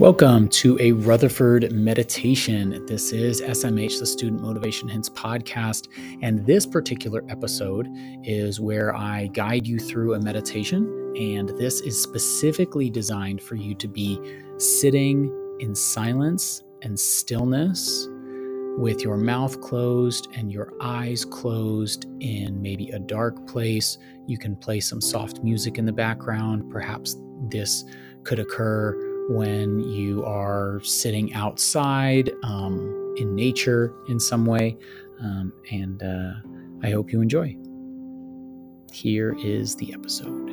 Welcome to a Rutherford meditation. This is SMH, the Student Motivation Hints podcast. And this particular episode is where I guide you through a meditation. And this is specifically designed for you to be sitting in silence and stillness with your mouth closed and your eyes closed in maybe a dark place. You can play some soft music in the background. Perhaps this could occur when you are sitting outside um, in nature in some way. Um, and uh, I hope you enjoy. Here is the episode.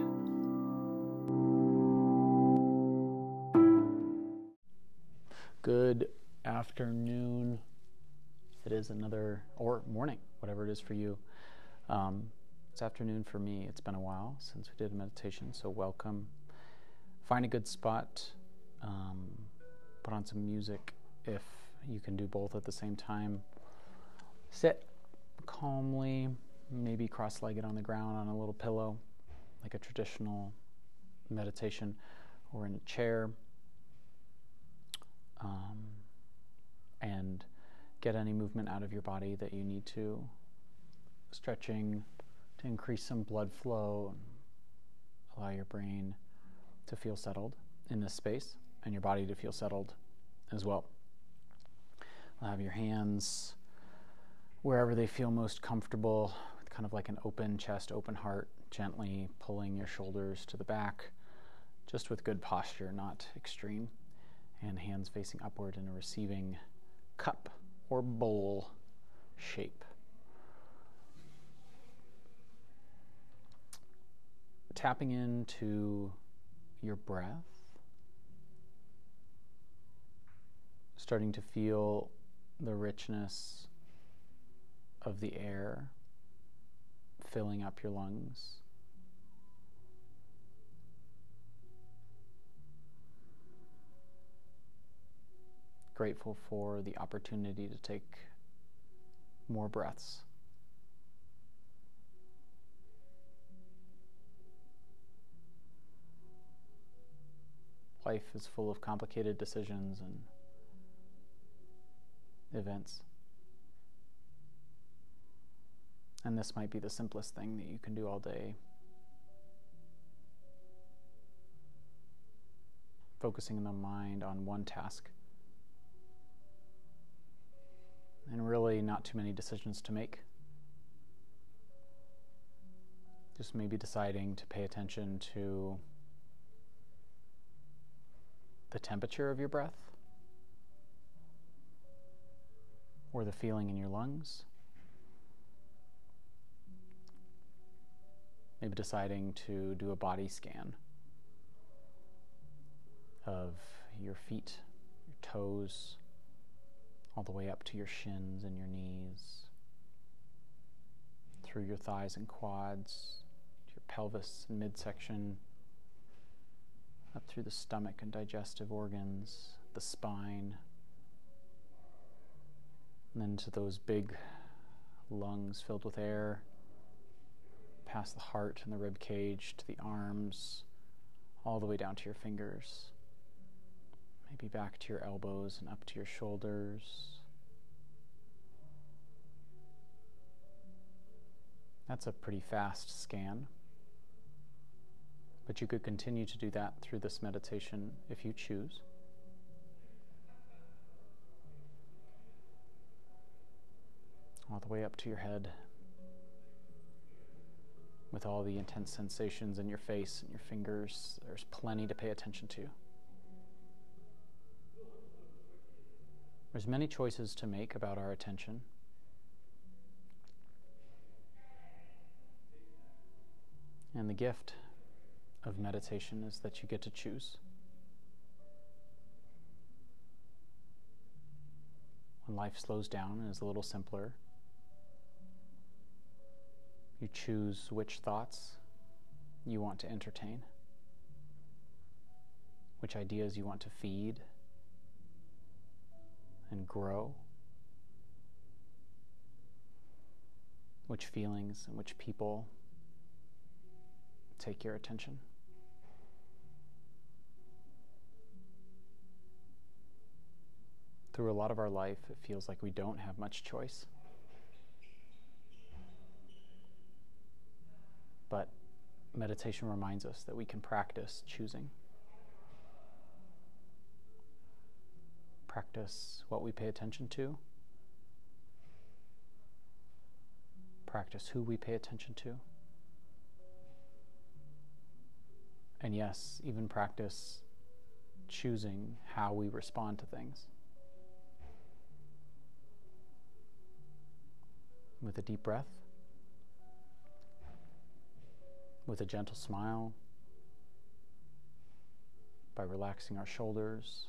Good afternoon. It is another, or morning, whatever it is for you. Um, it's afternoon for me. It's been a while since we did a meditation, so welcome. Find a good spot um, put on some music if you can do both at the same time. Sit calmly, maybe cross legged on the ground on a little pillow, like a traditional meditation, or in a chair. Um, and get any movement out of your body that you need to. Stretching to increase some blood flow and allow your brain to feel settled in this space and your body to feel settled as well. Have your hands wherever they feel most comfortable, kind of like an open chest, open heart, gently pulling your shoulders to the back, just with good posture, not extreme. And hands facing upward in a receiving cup or bowl shape. Tapping into your breath starting to feel the richness of the air filling up your lungs. Grateful for the opportunity to take more breaths. Life is full of complicated decisions and events. And this might be the simplest thing that you can do all day. Focusing the mind on one task. And really, not too many decisions to make. Just maybe deciding to pay attention to the temperature of your breath or the feeling in your lungs. Maybe deciding to do a body scan of your feet, your toes, all the way up to your shins and your knees, through your thighs and quads, to your pelvis and midsection, up through the stomach and digestive organs, the spine, and then to those big lungs filled with air, past the heart and the rib cage to the arms, all the way down to your fingers. Maybe back to your elbows and up to your shoulders. That's a pretty fast scan. But you could continue to do that through this meditation if you choose. All the way up to your head with all the intense sensations in your face and your fingers. There's plenty to pay attention to. There's many choices to make about our attention. And the gift of meditation is that you get to choose. When life slows down and is a little simpler, you choose which thoughts you want to entertain, which ideas you want to feed and grow, which feelings and which people take your attention. through a lot of our life, it feels like we don't have much choice. But meditation reminds us that we can practice choosing. Practice what we pay attention to. Practice who we pay attention to. And yes, even practice choosing how we respond to things. With a deep breath, with a gentle smile, by relaxing our shoulders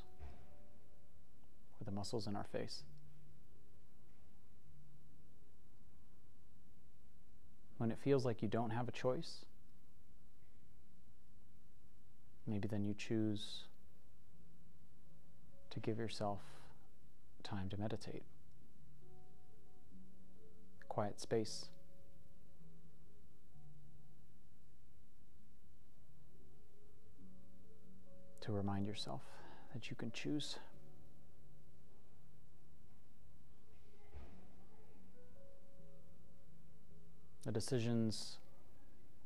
or the muscles in our face. When it feels like you don't have a choice, maybe then you choose to give yourself time to meditate. Quiet space. To remind yourself that you can choose. The decisions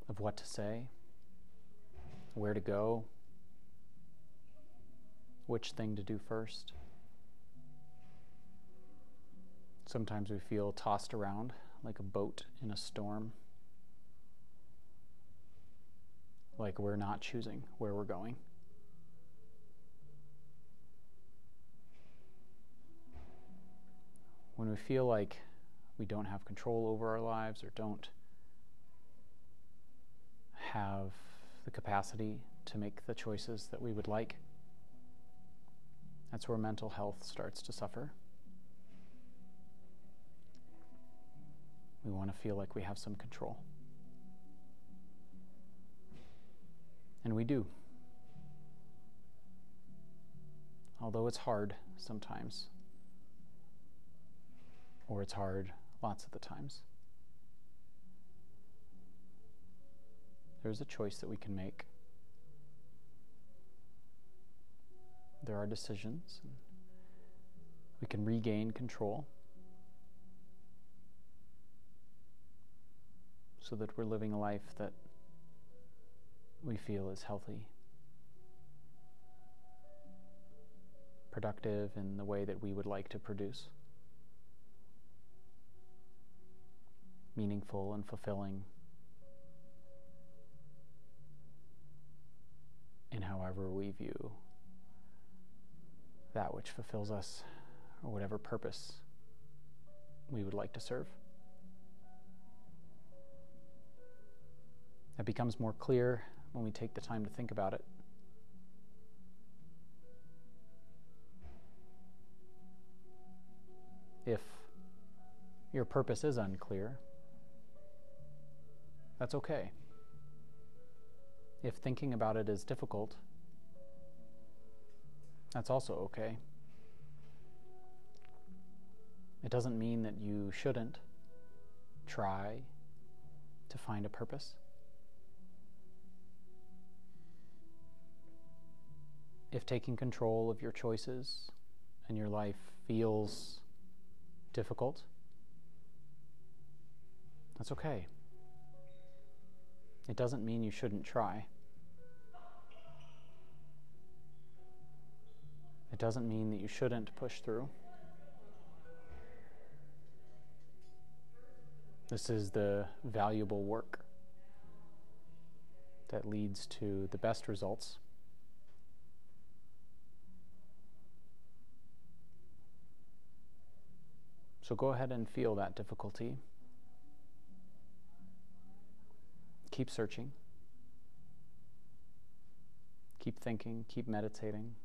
of what to say, where to go, which thing to do first. Sometimes we feel tossed around like a boat in a storm, like we're not choosing where we're going. When we feel like we don't have control over our lives or don't have the capacity to make the choices that we would like, that's where mental health starts to suffer. We want to feel like we have some control. And we do. Although it's hard sometimes, or it's hard lots of the times. There's a choice that we can make. there are decisions. We can regain control so that we're living a life that we feel is healthy, productive in the way that we would like to produce, meaningful and fulfilling in however we view that which fulfills us or whatever purpose we would like to serve. That becomes more clear when we take the time to think about it. If your purpose is unclear, that's okay. If thinking about it is difficult, that's also okay. It doesn't mean that you shouldn't try to find a purpose. If taking control of your choices and your life feels difficult, that's okay. It doesn't mean you shouldn't try. It doesn't mean that you shouldn't push through. This is the valuable work that leads to the best results. So go ahead and feel that difficulty. Keep searching. Keep thinking. Keep meditating.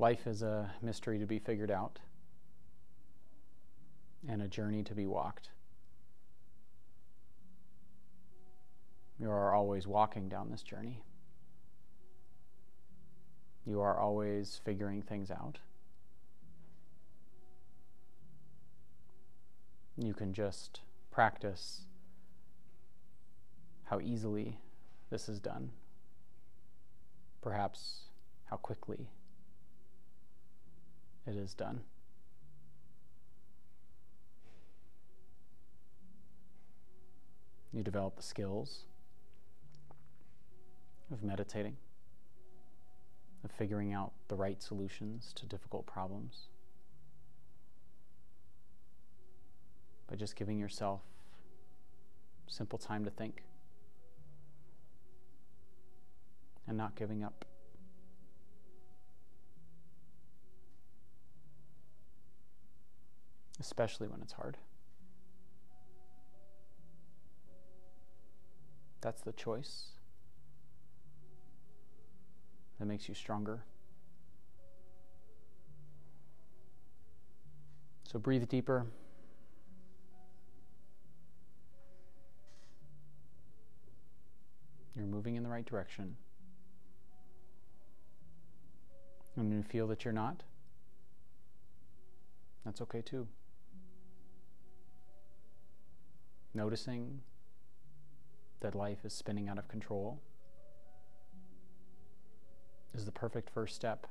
Life is a mystery to be figured out and a journey to be walked. You are always walking down this journey. You are always figuring things out. You can just practice how easily this is done, perhaps how quickly it is done. You develop the skills of meditating, of figuring out the right solutions to difficult problems. By just giving yourself simple time to think and not giving up. Especially when it's hard. That's the choice that makes you stronger. So breathe deeper. You're moving in the right direction. And you feel that you're not, that's okay too. Noticing that life is spinning out of control is the perfect first step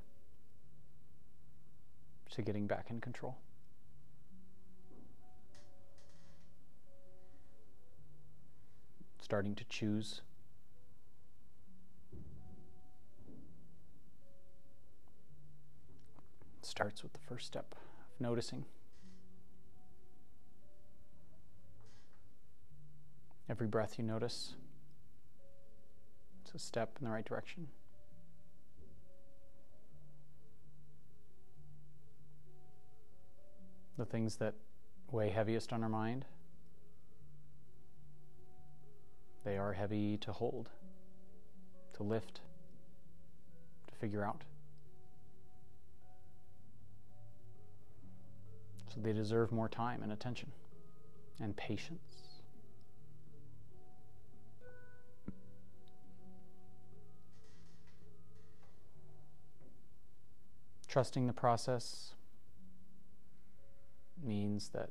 to getting back in control. Starting to choose. Starts with the first step of noticing. Every breath you notice, it's a step in the right direction. The things that weigh heaviest on our mind, they are heavy to hold, to lift, to figure out. So they deserve more time and attention and patience. Trusting the process means that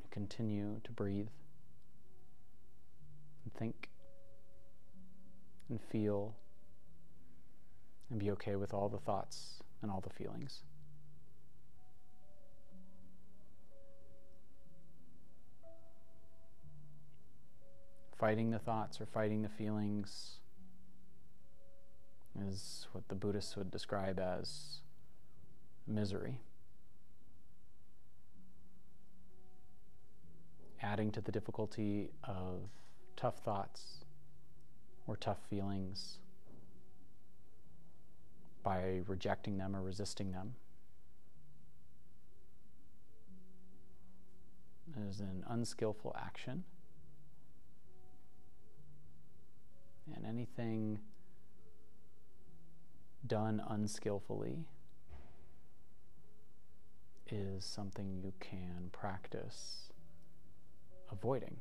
you continue to breathe and think and feel and be okay with all the thoughts and all the feelings. Fighting the thoughts or fighting the feelings is what the Buddhists would describe as misery. Adding to the difficulty of tough thoughts or tough feelings by rejecting them or resisting them is an unskillful action. And anything done unskillfully is something you can practice avoiding.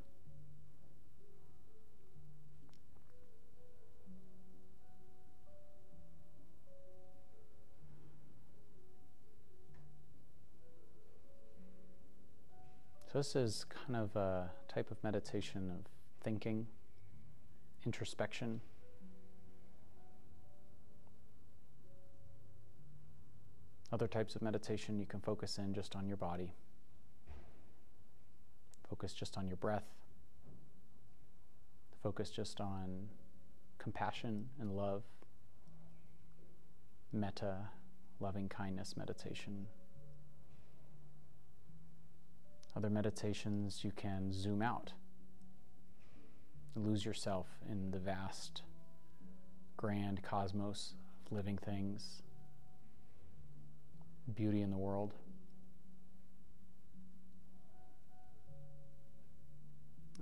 So, this is kind of a type of meditation of thinking, introspection. Other types of meditation, you can focus in just on your body, focus just on your breath, focus just on compassion and love, metta, loving kindness meditation. Other meditations, you can zoom out, lose yourself in the vast, grand cosmos of living things beauty in the world.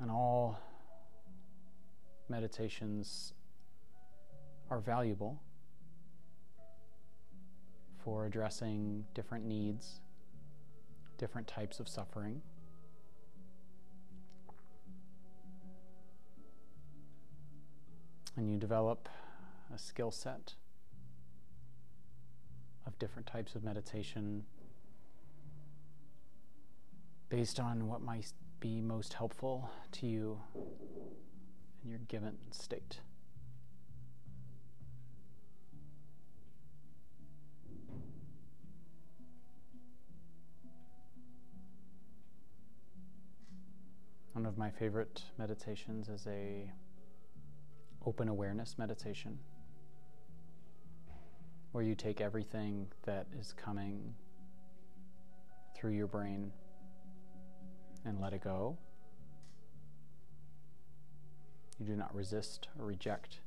And all meditations are valuable for addressing different needs, different types of suffering. and you develop a skill set of different types of meditation based on what might be most helpful to you in your given state. One of my favorite meditations is a open awareness meditation where you take everything that is coming through your brain and let it go. You do not resist or reject,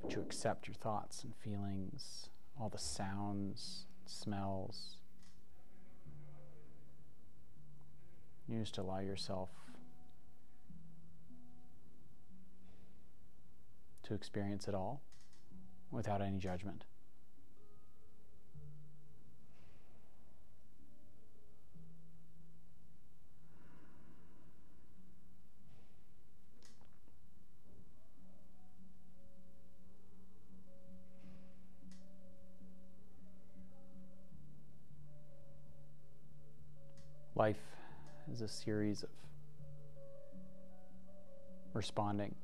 but you accept your thoughts and feelings, all the sounds, smells. You just allow yourself to experience it all without any judgment. Life is a series of responding,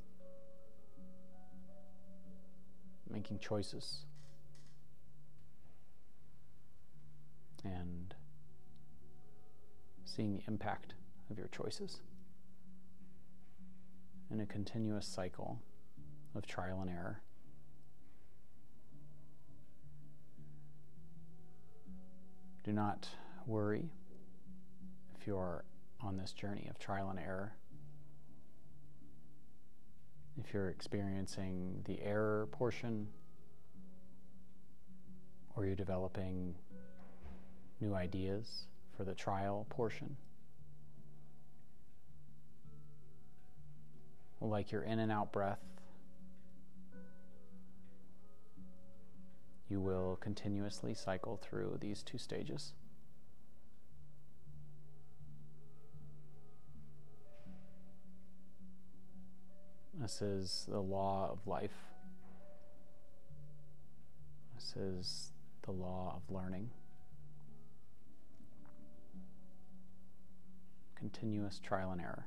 making choices, and seeing the impact of your choices. In a continuous cycle of trial and error. Do not worry if you're on this journey of trial and error, if you're experiencing the error portion, or you're developing new ideas for the trial portion, like your in and out breath, you will continuously cycle through these two stages. This is the law of life. This is the law of learning. Continuous trial and error.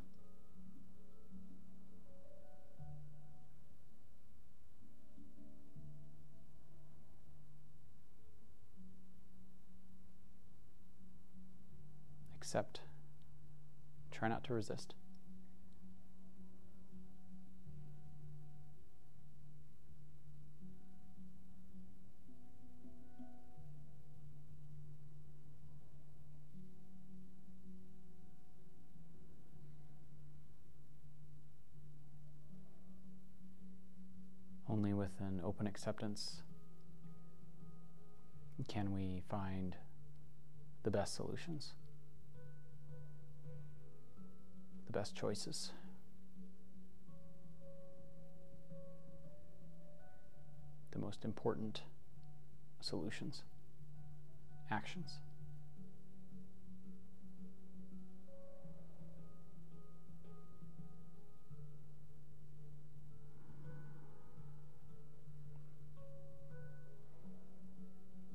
Accept. Try not to resist. Open acceptance can we find the best solutions, the best choices. The most important solutions, actions.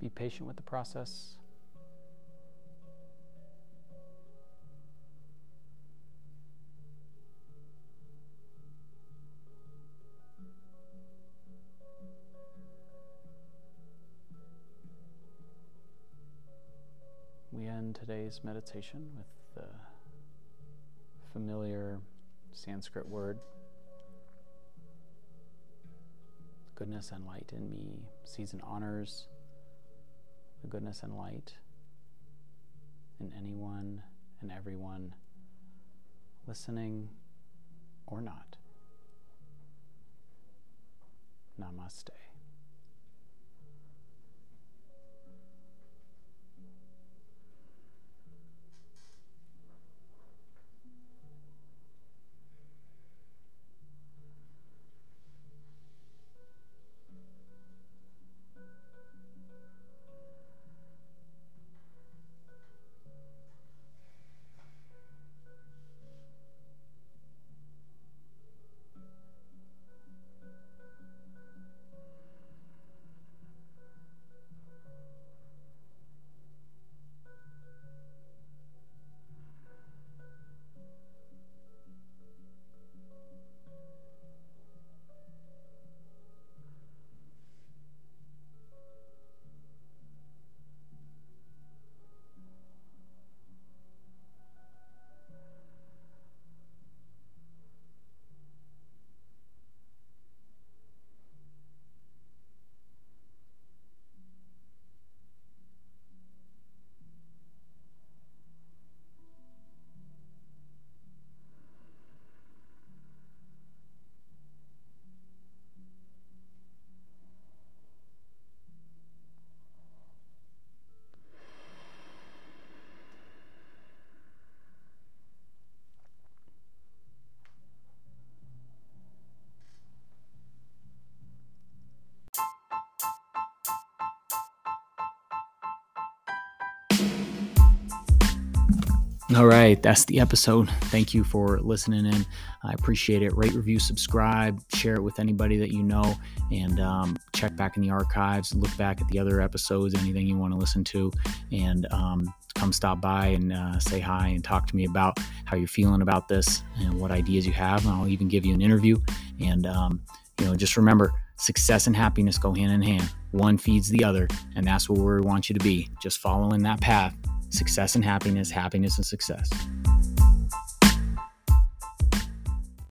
Be patient with the process. We end today's meditation with the familiar Sanskrit word goodness and light in me sees and honors the goodness and light in anyone and everyone listening or not. Namaste. All right, that's the episode. Thank you for listening in. I appreciate it. Rate, review, subscribe, share it with anybody that you know, and um, check back in the archives, look back at the other episodes, anything you want to listen to, and um, come stop by and uh, say hi and talk to me about how you're feeling about this and what ideas you have. And I'll even give you an interview. And, um, you know, just remember success and happiness go hand in hand. One feeds the other, and that's where we want you to be. Just following that path success and happiness, happiness and success.